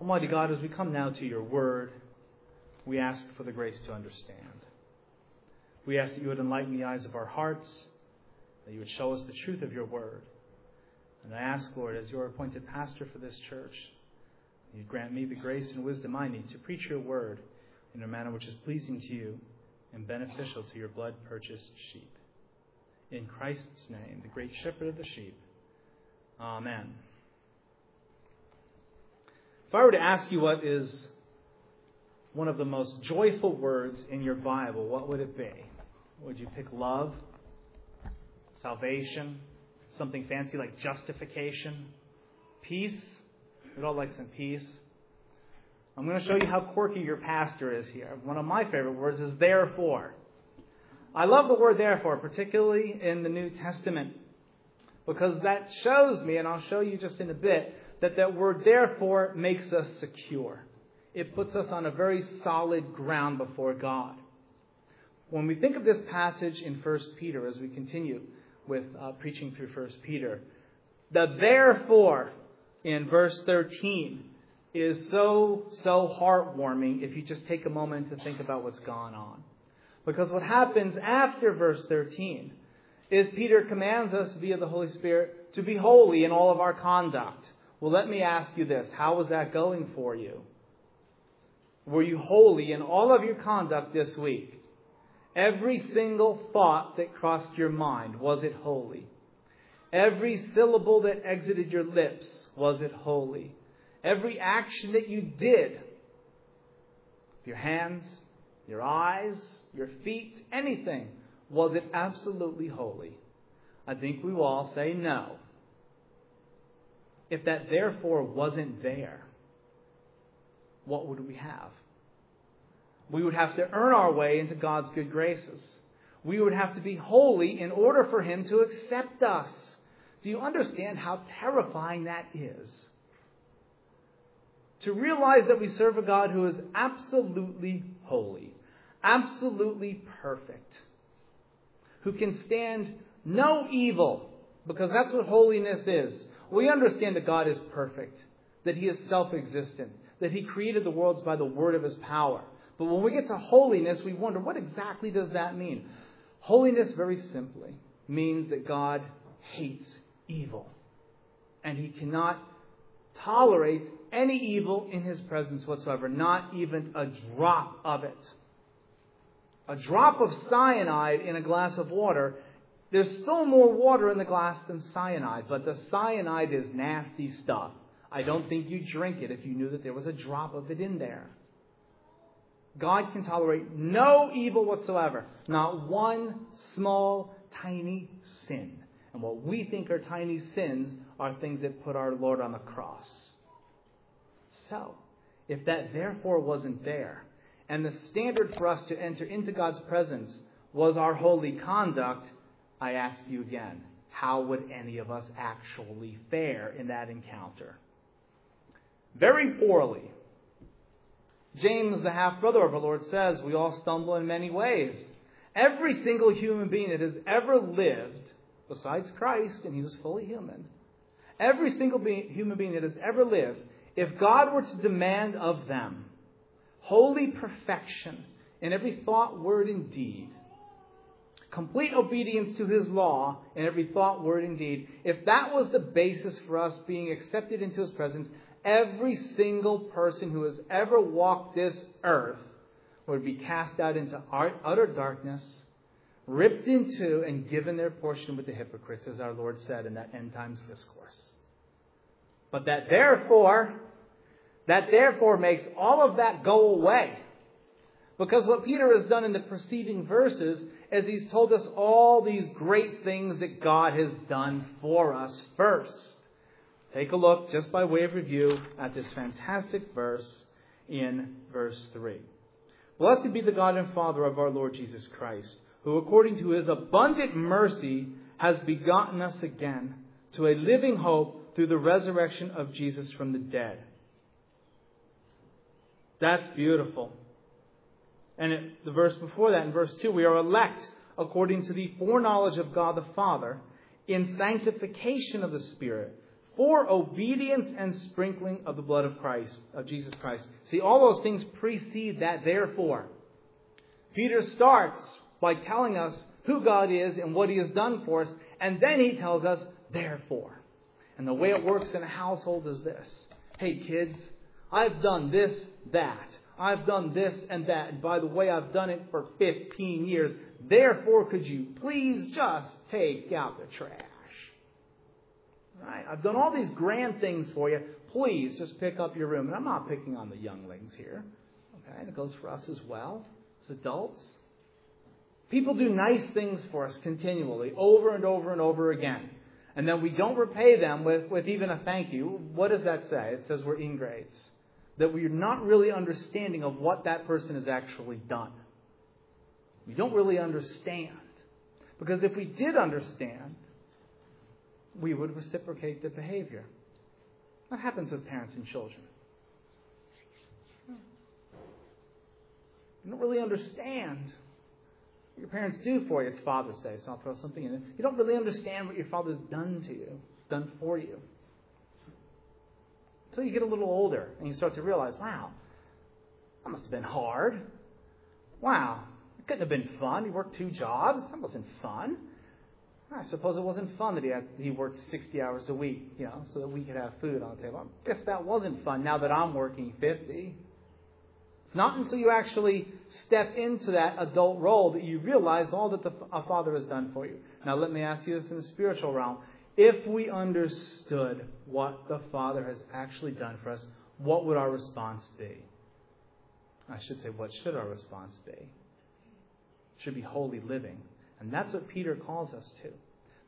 Almighty God, as we come now to your word, we ask for the grace to understand. We ask that you would enlighten the eyes of our hearts, that you would show us the truth of your word. And I ask, Lord, as your appointed pastor for this church, you grant me the grace and wisdom I need to preach your word in a manner which is pleasing to you and beneficial to your blood purchased sheep. In Christ's name, the great shepherd of the sheep. Amen. If I were to ask you what is one of the most joyful words in your Bible, what would it be? Would you pick love, salvation, something fancy like justification, peace? We'd all like some peace. I'm going to show you how quirky your pastor is here. One of my favorite words is therefore. I love the word therefore, particularly in the New Testament, because that shows me, and I'll show you just in a bit, that that word therefore makes us secure. It puts us on a very solid ground before God. When we think of this passage in 1 Peter, as we continue with uh, preaching through 1 Peter, the therefore in verse 13 is so, so heartwarming if you just take a moment to think about what's gone on. Because what happens after verse 13 is Peter commands us via the Holy Spirit to be holy in all of our conduct. Well, let me ask you this. How was that going for you? Were you holy in all of your conduct this week? Every single thought that crossed your mind, was it holy? Every syllable that exited your lips, was it holy? Every action that you did, your hands, your eyes, your feet, anything, was it absolutely holy? I think we will all say no. If that therefore wasn't there, what would we have? We would have to earn our way into God's good graces. We would have to be holy in order for Him to accept us. Do you understand how terrifying that is? To realize that we serve a God who is absolutely holy, absolutely perfect, who can stand no evil, because that's what holiness is. We understand that God is perfect, that He is self existent, that He created the worlds by the word of His power. But when we get to holiness, we wonder what exactly does that mean? Holiness, very simply, means that God hates evil. And He cannot tolerate any evil in His presence whatsoever, not even a drop of it. A drop of cyanide in a glass of water there's still more water in the glass than cyanide, but the cyanide is nasty stuff. I don't think you'd drink it if you knew that there was a drop of it in there. God can tolerate no evil whatsoever, not one small, tiny sin. And what we think are tiny sins are things that put our Lord on the cross. So, if that therefore wasn't there, and the standard for us to enter into God's presence was our holy conduct, I ask you again, how would any of us actually fare in that encounter? Very poorly. James, the half brother of our Lord, says we all stumble in many ways. Every single human being that has ever lived, besides Christ, and he was fully human, every single human being that has ever lived, if God were to demand of them holy perfection in every thought, word, and deed, complete obedience to his law in every thought, word, and deed, if that was the basis for us being accepted into his presence, every single person who has ever walked this earth would be cast out into utter darkness, ripped into, and given their portion with the hypocrites, as our Lord said in that end times discourse. But that therefore, that therefore makes all of that go away. Because what Peter has done in the preceding verses as he's told us all these great things that God has done for us first. Take a look, just by way of review, at this fantastic verse in verse 3. Blessed be the God and Father of our Lord Jesus Christ, who according to his abundant mercy has begotten us again to a living hope through the resurrection of Jesus from the dead. That's beautiful. And it, the verse before that, in verse 2, we are elect according to the foreknowledge of God the Father in sanctification of the Spirit for obedience and sprinkling of the blood of Christ, of Jesus Christ. See, all those things precede that therefore. Peter starts by telling us who God is and what he has done for us, and then he tells us therefore. And the way it works in a household is this. Hey kids, I've done this, that. I've done this and that. And by the way, I've done it for 15 years. Therefore, could you please just take out the trash? Right? I've done all these grand things for you. Please just pick up your room. And I'm not picking on the younglings here. Okay? And it goes for us as well, as adults. People do nice things for us continually, over and over and over again. And then we don't repay them with, with even a thank you. What does that say? It says we're ingrates that we're not really understanding of what that person has actually done. We don't really understand. Because if we did understand, we would reciprocate the behavior. What happens with parents and children? You don't really understand what your parents do for you. It's Father's Day, so I'll throw something in. there. You don't really understand what your father's done to you, done for you. Until you get a little older and you start to realize, wow, that must have been hard. Wow, it couldn't have been fun. He worked two jobs. That wasn't fun. I suppose it wasn't fun that he had he worked 60 hours a week, you know, so that we could have food on the table. I guess that wasn't fun now that I'm working 50. It's not until you actually step into that adult role that you realize all that the, a father has done for you. Now, let me ask you this in the spiritual realm. If we understood what the Father has actually done for us, what would our response be? I should say, what should our response be? It should be holy living. And that's what Peter calls us to.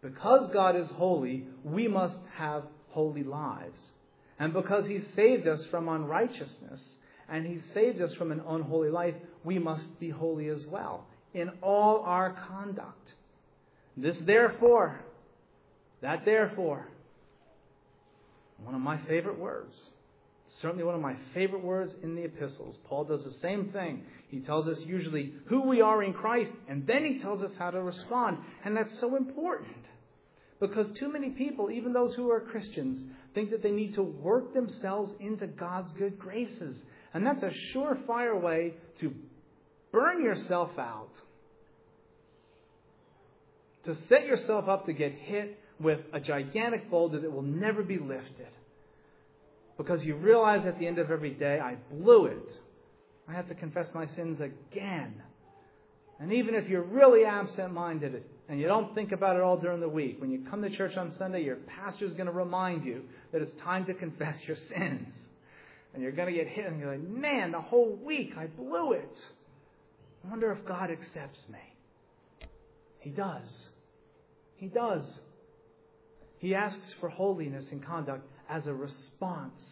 Because God is holy, we must have holy lives. And because He saved us from unrighteousness, and He saved us from an unholy life, we must be holy as well in all our conduct. This, therefore, that therefore, one of my favorite words. Certainly one of my favorite words in the epistles. Paul does the same thing. He tells us usually who we are in Christ, and then he tells us how to respond. And that's so important. Because too many people, even those who are Christians, think that they need to work themselves into God's good graces. And that's a surefire way to burn yourself out. To set yourself up to get hit with a gigantic boulder that will never be lifted. Because you realize at the end of every day, I blew it. I have to confess my sins again. And even if you're really absent minded and you don't think about it all during the week, when you come to church on Sunday, your pastor is going to remind you that it's time to confess your sins. And you're going to get hit and you're like, man, the whole week I blew it. I wonder if God accepts me. He does. He does. He asks for holiness in conduct as a response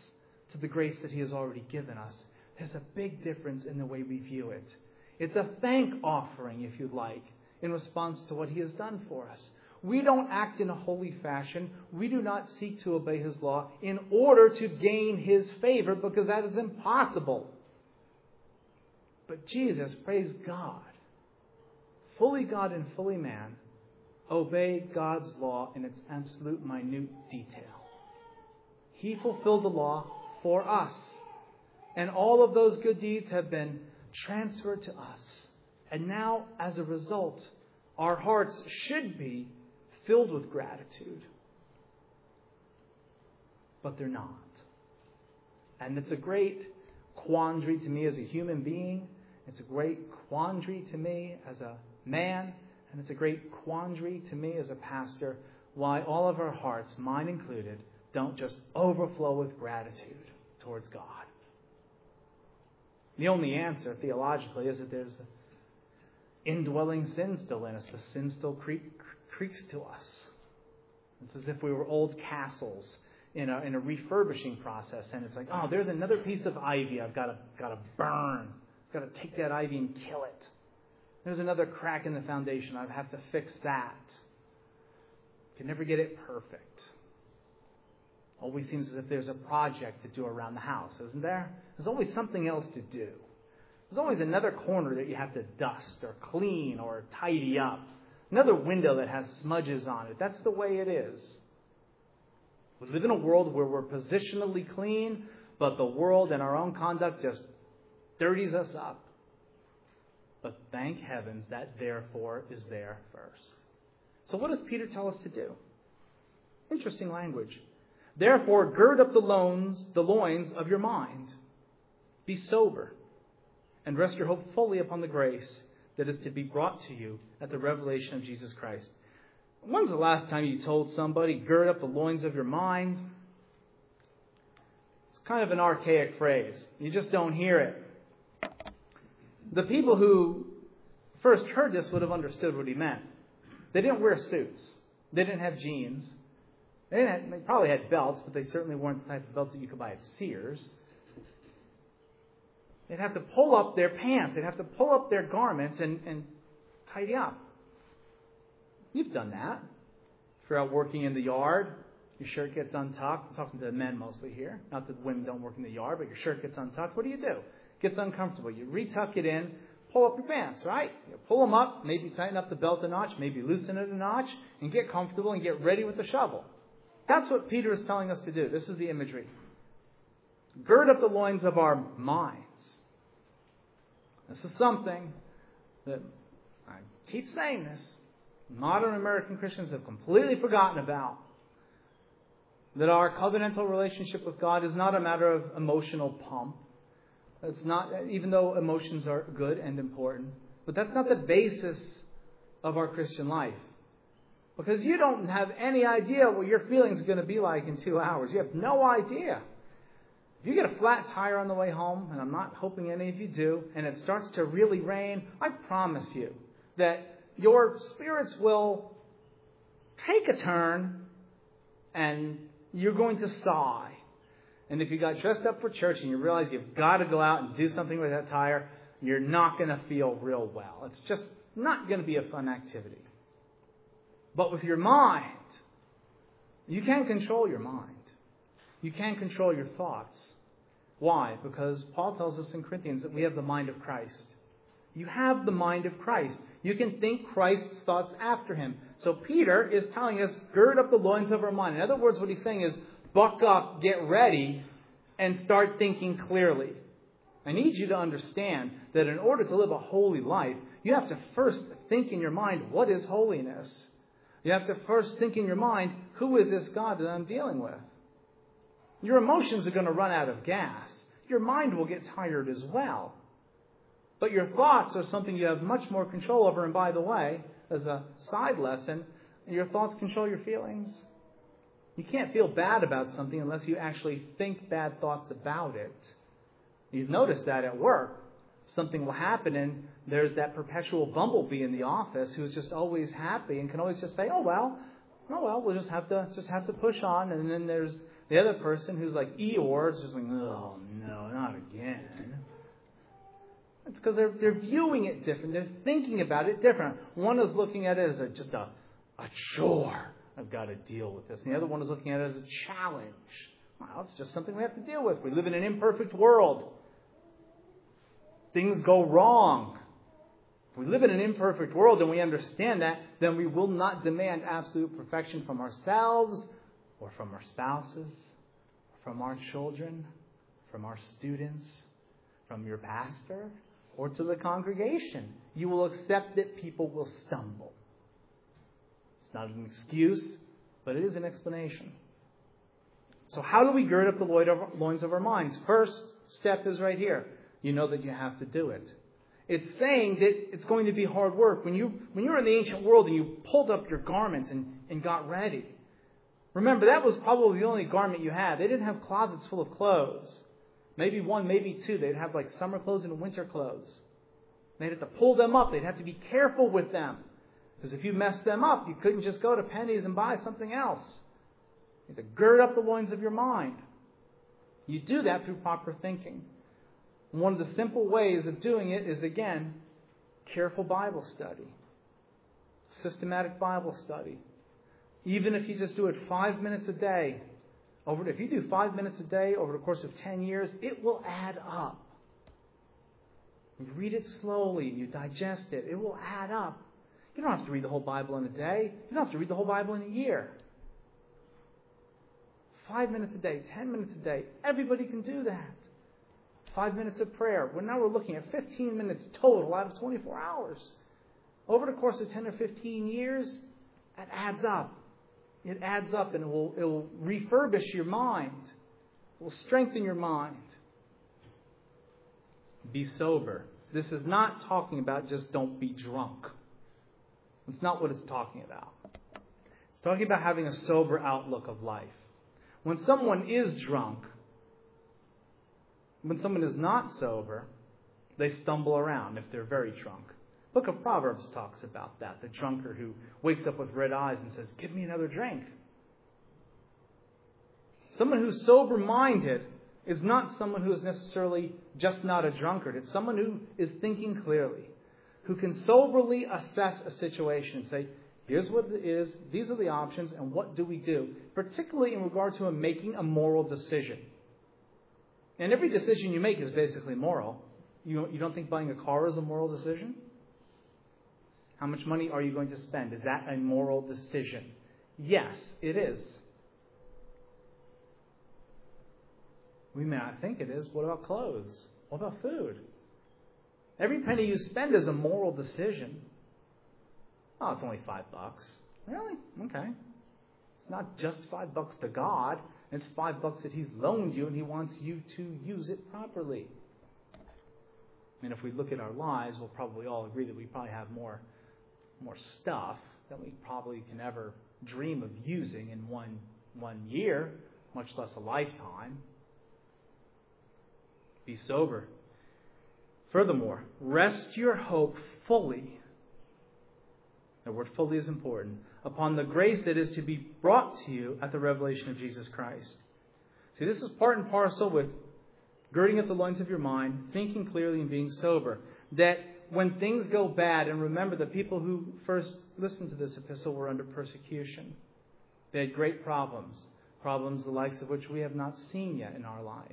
to the grace that He has already given us. There's a big difference in the way we view it. It's a thank offering, if you'd like, in response to what He has done for us. We don't act in a holy fashion. We do not seek to obey His law in order to gain His favor because that is impossible. But Jesus, praise God, fully God and fully man, obeyed God's law in its absolute minute detail. He fulfilled the law for us. And all of those good deeds have been transferred to us. And now, as a result, our hearts should be filled with gratitude. But they're not. And it's a great quandary to me as a human being. It's a great quandary to me as a man and it's a great quandary to me as a pastor why all of our hearts, mine included, don't just overflow with gratitude towards God. The only answer theologically is that there's indwelling sin still in us. The sin still creaks to us. It's as if we were old castles in a, in a refurbishing process, and it's like, oh, there's another piece of ivy I've got to, got to burn. I've got to take that ivy and kill it. There's another crack in the foundation. I have to fix that. Can never get it perfect. Always seems as if there's a project to do around the house, isn't there? There's always something else to do. There's always another corner that you have to dust or clean or tidy up. Another window that has smudges on it. That's the way it is. We live in a world where we're positionally clean, but the world and our own conduct just dirties us up. But thank heavens that therefore is there first. So what does Peter tell us to do? Interesting language. Therefore, gird up the loins, the loins of your mind. Be sober, and rest your hope fully upon the grace that is to be brought to you at the revelation of Jesus Christ. When's the last time you told somebody, gird up the loins of your mind? It's kind of an archaic phrase. You just don't hear it. The people who first heard this would have understood what he meant. They didn't wear suits. They didn't have jeans. They, have, they, probably had belts, but they certainly weren't the type of belts that you could buy at Sears. They'd have to pull up their pants. They'd have to pull up their garments and, and tidy up. You've done that. If you're out working in the yard, your shirt gets untucked. I'm talking to the men mostly here. Not that women don't work in the yard, but your shirt gets untucked. What do you do? Gets uncomfortable. You retuck it in, pull up your pants, right? You pull them up, maybe tighten up the belt a notch, maybe loosen it a notch, and get comfortable and get ready with the shovel. That's what Peter is telling us to do. This is the imagery. Gird up the loins of our minds. This is something that I keep saying this. Modern American Christians have completely forgotten about. That our covenantal relationship with God is not a matter of emotional pump. It's not, even though emotions are good and important, but that's not the basis of our Christian life. Because you don't have any idea what your feelings are going to be like in two hours. You have no idea. If you get a flat tire on the way home, and I'm not hoping any of you do, and it starts to really rain, I promise you that your spirits will take a turn and you're going to sigh. And if you got dressed up for church and you realize you've got to go out and do something with that tire, you're not going to feel real well. It's just not going to be a fun activity. But with your mind, you can't control your mind. You can't control your thoughts. Why? Because Paul tells us in Corinthians that we have the mind of Christ. You have the mind of Christ. You can think Christ's thoughts after him. So Peter is telling us, gird up the loins of our mind. In other words, what he's saying is, buck up, get ready, and start thinking clearly. I need you to understand that in order to live a holy life, you have to first think in your mind, what is holiness? You have to first think in your mind, who is this God that I'm dealing with? Your emotions are going to run out of gas. Your mind will get tired as well. But your thoughts are something you have much more control over. And by the way, as a side lesson, your thoughts control your feelings. You can't feel bad about something unless you actually think bad thoughts about it. You've noticed that at work. Something will happen and there's that perpetual bumblebee in the office who's just always happy and can always just say, "Oh well, oh well, we'll just have to just have to push on." And then there's the other person who's like Eeyore, is just like, "Oh no, not again." It's because they're they're viewing it different. They're thinking about it different. One is looking at it as a, just a a chore. I've got to deal with this. And the other one is looking at it as a challenge. Well, it's just something we have to deal with. We live in an imperfect world. Things go wrong. If we live in an imperfect world and we understand that, then we will not demand absolute perfection from ourselves or from our spouses, from our children, from our students, from your pastor, or to the congregation. You will accept that people will stumble. It's not an excuse, but it is an explanation. So, how do we gird up the loins of our minds? First step is right here. You know that you have to do it. It's saying that it's going to be hard work. When you when you were in the ancient world and you pulled up your garments and, and got ready, remember that was probably the only garment you had. They didn't have closets full of clothes. Maybe one, maybe two. They'd have like summer clothes and winter clothes. They'd have to pull them up. They'd have to be careful with them. Because if you messed them up, you couldn't just go to Penneys and buy something else. You had to gird up the loins of your mind. You do that through proper thinking. One of the simple ways of doing it is, again, careful Bible study, systematic Bible study. Even if you just do it five minutes a day, over, if you do five minutes a day over the course of 10 years, it will add up. You read it slowly, you digest it, it will add up. You don't have to read the whole Bible in a day. You don't have to read the whole Bible in a year. Five minutes a day, ten minutes a day. Everybody can do that. Five minutes of prayer. Well, now we're looking at 15 minutes total out of 24 hours. Over the course of 10 or 15 years, that adds up. It adds up and it will, it will refurbish your mind. It will strengthen your mind. Be sober. This is not talking about just don't be drunk. It's not what it's talking about. It's talking about having a sober outlook of life. When someone is drunk, when someone is not sober, they stumble around if they're very drunk. Book of Proverbs talks about that. The drunkard who wakes up with red eyes and says, Give me another drink. Someone who's sober minded is not someone who is necessarily just not a drunkard. It's someone who is thinking clearly, who can soberly assess a situation and say, Here's what it is, these are the options, and what do we do? Particularly in regard to a making a moral decision. And every decision you make is basically moral. You, you don't think buying a car is a moral decision? How much money are you going to spend? Is that a moral decision? Yes, it is. We may not think it is. What about clothes? What about food? Every penny you spend is a moral decision. Oh, it's only five bucks. Really? Okay. It's not just five bucks to God. It's five bucks that He's loaned you and He wants you to use it properly. And if we look at our lives, we'll probably all agree that we probably have more, more stuff than we probably can ever dream of using in one, one year, much less a lifetime. Be sober. Furthermore, rest your hope fully the word fully is important. Upon the grace that is to be brought to you at the revelation of Jesus Christ. See, this is part and parcel with girding up the loins of your mind, thinking clearly, and being sober. That when things go bad, and remember the people who first listened to this epistle were under persecution. They had great problems, problems the likes of which we have not seen yet in our life.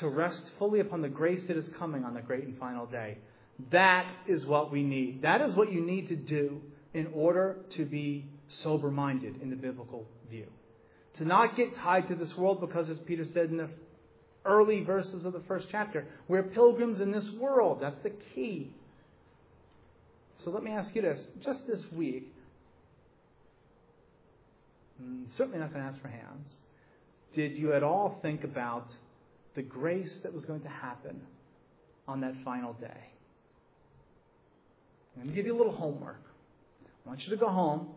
To rest fully upon the grace that is coming on the great and final day. That is what we need. That is what you need to do in order to be sober minded in the biblical view. To not get tied to this world because, as Peter said in the early verses of the first chapter, we're pilgrims in this world. That's the key. So let me ask you this. Just this week, mm, certainly not going to ask for hands, did you at all think about the grace that was going to happen on that final day? I'm going to give you a little homework. I want you to go home.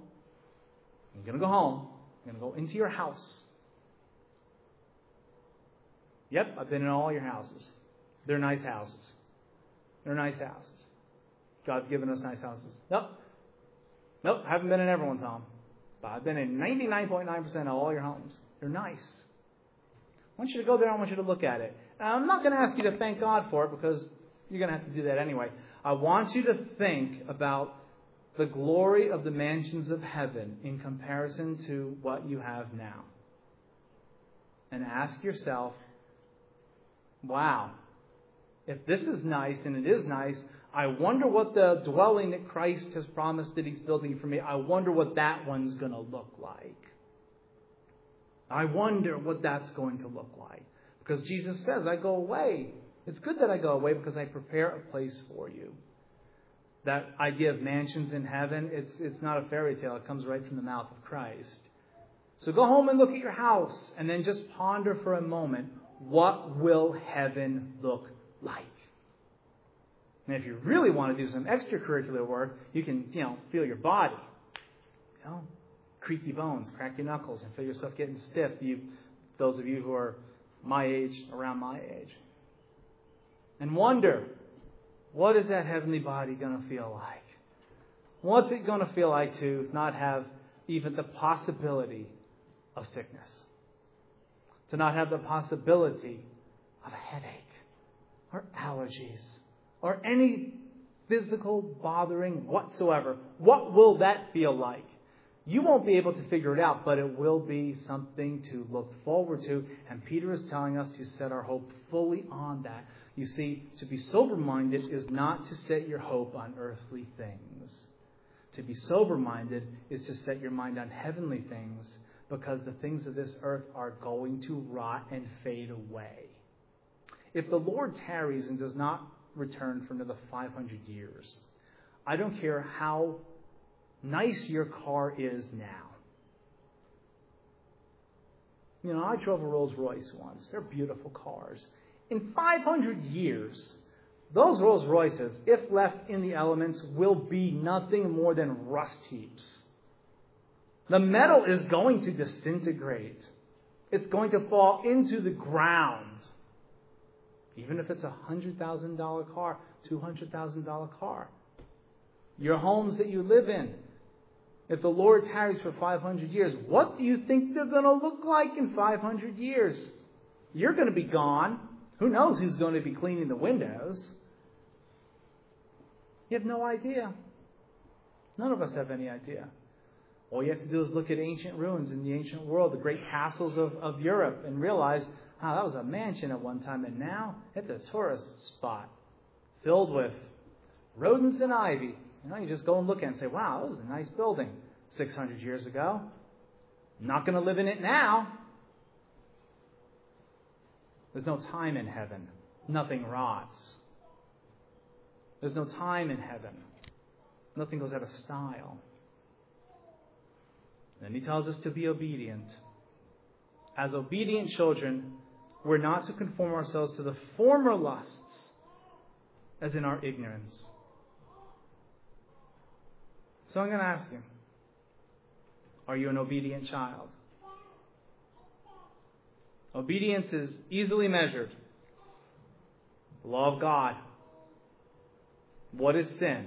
You're going to go home. You're going to go into your house. Yep, I've been in all your houses. They're nice houses. They're nice houses. God's given us nice houses. Nope. Nope, I haven't been in everyone's home. But I've been in 99.9% of all your homes. They're nice. I want you to go there. I want you to look at it. Now, I'm not going to ask you to thank God for it because you're going to have to do that anyway. I want you to think about the glory of the mansions of heaven in comparison to what you have now. And ask yourself, wow, if this is nice, and it is nice, I wonder what the dwelling that Christ has promised that He's building for me, I wonder what that one's going to look like. I wonder what that's going to look like. Because Jesus says, I go away it's good that I go away because I prepare a place for you. That idea of mansions in heaven, it's, it's not a fairy tale. It comes right from the mouth of Christ. So go home and look at your house and then just ponder for a moment what will heaven look like? And if you really want to do some extracurricular work, you can, you know, feel your body. You know, creaky bones, crack your knuckles, and feel yourself getting stiff. You, those of you who are my age, around my age and wonder what is that heavenly body going to feel like? What's it going to feel like to not have even the possibility of sickness? To not have the possibility of a headache or allergies or any physical bothering whatsoever. What will that feel like? You won't be able to figure it out, but it will be something to look forward to. And Peter is telling us to set our hope fully on that you see, to be sober minded is not to set your hope on earthly things. To be sober minded is to set your mind on heavenly things because the things of this earth are going to rot and fade away. If the Lord tarries and does not return for another 500 years, I don't care how nice your car is now. You know, I drove a Rolls Royce once. They're beautiful cars. In 500 years, those Rolls Royces, if left in the elements, will be nothing more than rust heaps. The metal is going to disintegrate. It's going to fall into the ground. Even if it's a $100,000 car, $200,000 car. Your homes that you live in, if the Lord tarries for 500 years, what do you think they're going to look like in 500 years? You're going to be gone. Who knows who's going to be cleaning the windows? You have no idea. None of us have any idea. All you have to do is look at ancient ruins in the ancient world, the great castles of, of Europe, and realize, oh, that was a mansion at one time, and now it's a tourist spot filled with rodents and ivy. You know, you just go and look at it and say, wow, this is a nice building 600 years ago. I'm not going to live in it now. There's no time in heaven. Nothing rots. There's no time in heaven. Nothing goes out of style. Then he tells us to be obedient. As obedient children, we're not to conform ourselves to the former lusts as in our ignorance. So I'm going to ask you Are you an obedient child? Obedience is easily measured. The law of God what is sin?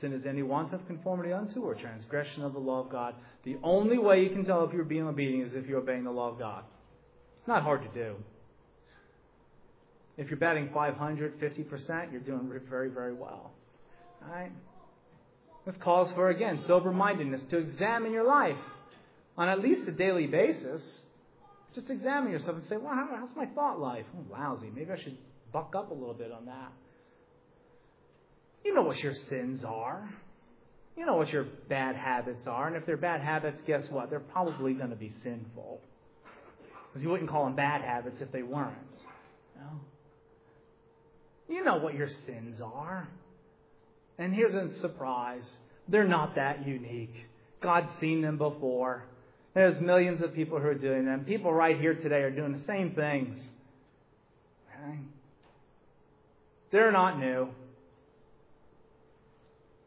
Sin is any want of conformity unto or transgression of the law of God. The only way you can tell if you're being obedient is if you're obeying the law of God. It's not hard to do. If you're batting 500, 50%, you're doing very, very well. All right? This calls for, again, sober mindedness to examine your life on at least a daily basis. Just examine yourself and say, well, how's my thought life? Oh, lousy. Maybe I should buck up a little bit on that. You know what your sins are. You know what your bad habits are. And if they're bad habits, guess what? They're probably going to be sinful. Because you wouldn't call them bad habits if they weren't. You know what your sins are. And here's a surprise they're not that unique. God's seen them before. There's millions of people who are doing them. People right here today are doing the same things. Okay? They're not new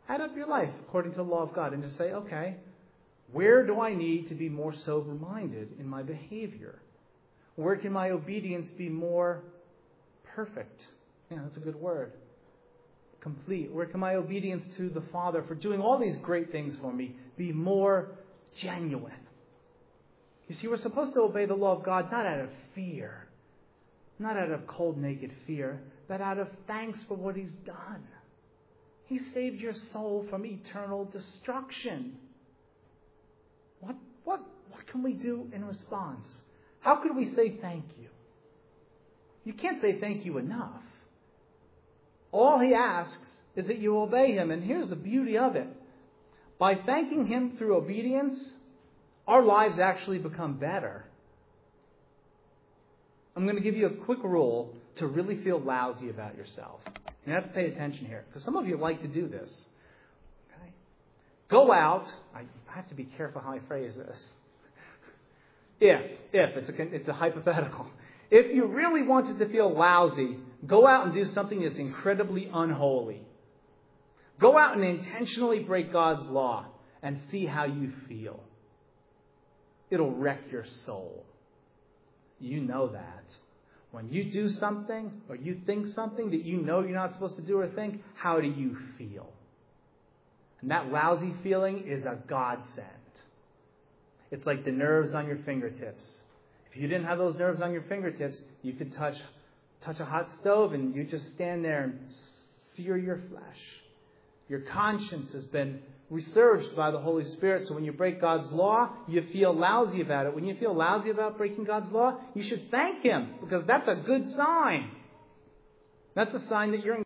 add up your life according to the law of God and just say, okay, where do I need to be more sober minded in my behavior? Where can my obedience be more perfect? Yeah, that's a good word. Complete. Where can my obedience to the Father for doing all these great things for me be more genuine? You see, we're supposed to obey the law of God not out of fear, not out of cold, naked fear, but out of thanks for what He's done. He saved your soul from eternal destruction. What, what, what can we do in response? How can we say thank you? You can't say thank you enough. All he asks is that you obey him. And here's the beauty of it. By thanking him through obedience, our lives actually become better. I'm going to give you a quick rule to really feel lousy about yourself. You have to pay attention here because some of you like to do this. Okay? Go out. I have to be careful how I phrase this. If, if, it's a, it's a hypothetical. If you really wanted to feel lousy, go out and do something that's incredibly unholy. Go out and intentionally break God's law and see how you feel. It'll wreck your soul. You know that. When you do something or you think something that you know you're not supposed to do or think, how do you feel? And that lousy feeling is a godsend. It's like the nerves on your fingertips. If you didn't have those nerves on your fingertips, you could touch touch a hot stove and you just stand there and sear your flesh. Your conscience has been researched by the Holy Spirit. So when you break God's law, you feel lousy about it. When you feel lousy about breaking God's law, you should thank Him because that's a good sign. That's a sign that you're in